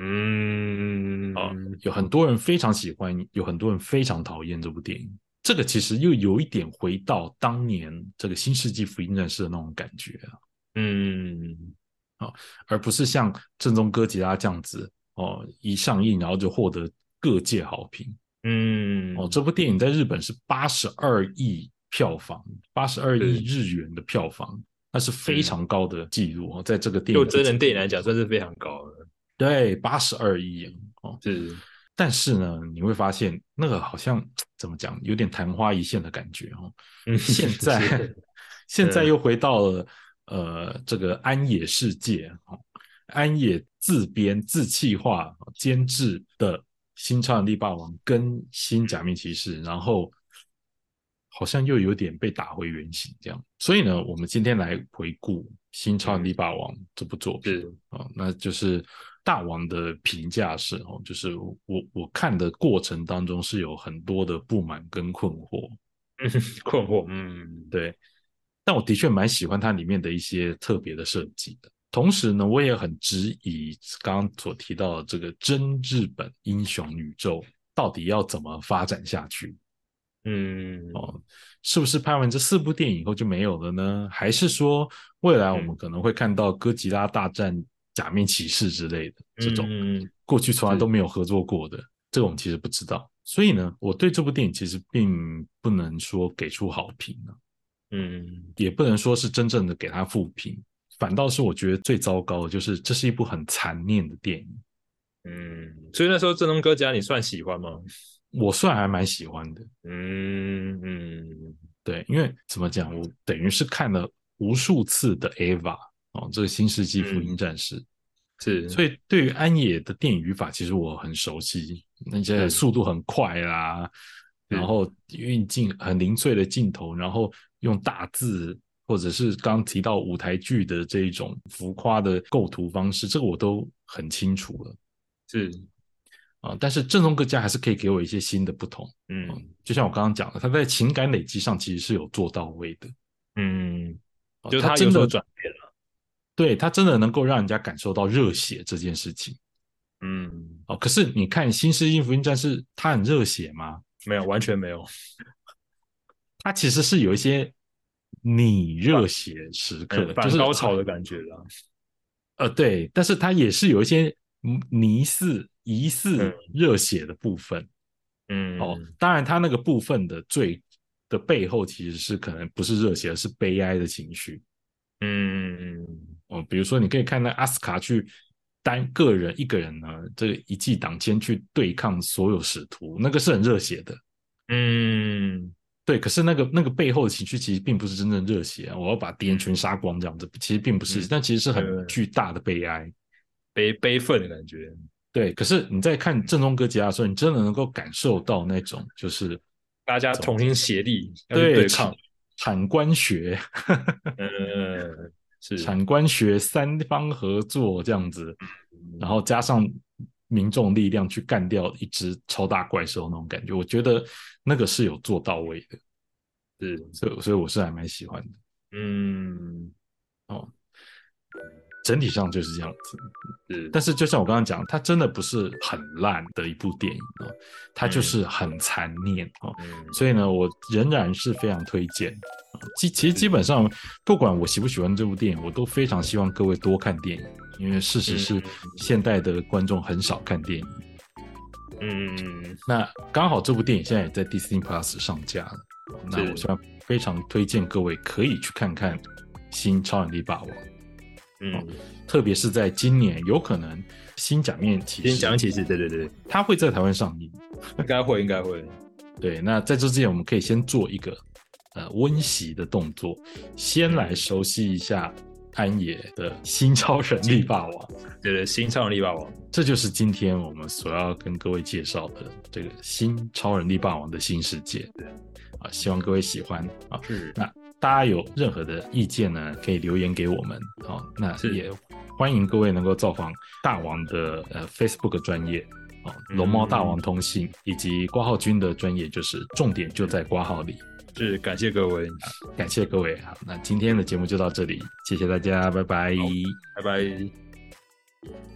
嗯啊、有很多人非常喜欢，有很多人非常讨厌这部电影。这个其实又有一点回到当年这个《新世纪福音战士》的那种感觉啊，嗯啊而不是像正宗哥吉拉这样子哦，一上映然后就获得各界好评。嗯哦，这部电影在日本是八十二亿票房，八十二亿日元的票房，那是非常高的记录哦。在这个电影就真人电影来讲，算是非常高的。对八十二亿哦，是，但是呢，你会发现那个好像怎么讲，有点昙花一现的感觉哦。嗯，现 在 现在又回到了呃这个安野世界哦，安野自编自企划监制的《新超人力霸王》跟《新假面骑士》，然后好像又有点被打回原形这样。所以呢，我们今天来回顾《新超人力霸王》这部作品是，啊、那就是大王的评价是哦，就是我我看的过程当中是有很多的不满跟困惑。嗯困惑，嗯，对，但我的确蛮喜欢它里面的一些特别的设计的。同时呢，我也很质疑刚刚所提到的这个真日本英雄宇宙到底要怎么发展下去嗯，哦？是不是拍完这四部电影以后就没有了呢？还是说未来我们可能会看到哥吉拉大战假面骑士之类的这种，嗯过去从来都没有合作过的，这个我们其实不知道。所以呢，我对这部电影其实并不能说给出好评啊，嗯也不能说是真正的给他负评，反倒是我觉得最糟糕的就是这是一部很残念的电影。嗯，所以那时候《正东哥家》你算喜欢吗？我算还蛮喜欢的，嗯嗯。对，因为怎么讲，我等于是看了无数次的 Ava 哦，这个新世纪福音战士，是，所以对于安野的电影语法，其实我很熟悉，那些是速度很快啦，然后运镜很零碎的镜头，然后用大字或者是刚刚提到舞台剧的这一种浮夸的构图方式，这个我都很清楚了是，啊。但是正宗各家还是可以给我一些新的不同，嗯就像我刚刚讲的，他在情感累积上其实是有做到位的，嗯，哦就他真的转变了。对他真的能够让人家感受到热血这件事情嗯，哦。可是你看《新世纪福音战士》，他很热血吗？没有，完全没有。他其实是有一些你热血时刻，就是高潮的感觉啦。呃，对，但是它也是有一些嗯疑似疑似嗯热血的部分、嗯，哦。当然，它那个部分的最的背后其实是可能不是热血，而是悲哀的情绪。嗯嗯哦，比如说你可以看到阿斯卡去单个人一个人呢，这个一骑挡肩去对抗所有使徒，那个是很热血的。嗯对，可是那个那个背后的情绪其实并不是真正热血啊！我要把敌人全杀光这样子，其实并不是，嗯但其实是很巨大的悲哀。悲悲愤的感觉。对，可是你在看正宗哥吉拉的时候，你真的能够感受到那种就是大家同心协力对对抗产。产官学、嗯，是产官学三方合作这样子，然后加上民众力量去干掉一只超大怪兽那种感觉，我觉得那个是有做到位的，是。所以所以我是还蛮喜欢的。嗯。哦。整体上就是这样子，嗯，但是就像我刚刚讲，它真的不是很烂的一部电影哦，它就是很残念哦。嗯。所以呢，我仍然是非常推荐。啊基其实基本上，不管我喜不喜欢这部电影，我都非常希望各位多看电影，因为事实是嗯现代的观众很少看电影。嗯那刚好这部电影现在也在 Disney Plus 上架了，那我希望非常推荐各位可以去看看《新超能力霸王》，嗯，特别是在今年有可能新假面骑士，先讲其实对对对，它会在台湾上映。应该会应该会，对，那在这之前，我们可以先做一个呃温习的动作，先来熟悉一下安野的新超人力霸王。对对，新超人力霸王，这就是今天我们所要跟各位介绍的这个新超人力霸王的新世界。对啊，希望各位喜欢啊。是那大家有任何的意见呢，可以留言给我们。好、那也欢迎各位能够造访大王的呃 Facebook 专业龙猫大王通信、以及挂号君的专业，就是重点就在挂号里。是感谢各位，感谢各位好，那今天的节目就到这里，谢谢大家，拜拜。拜拜。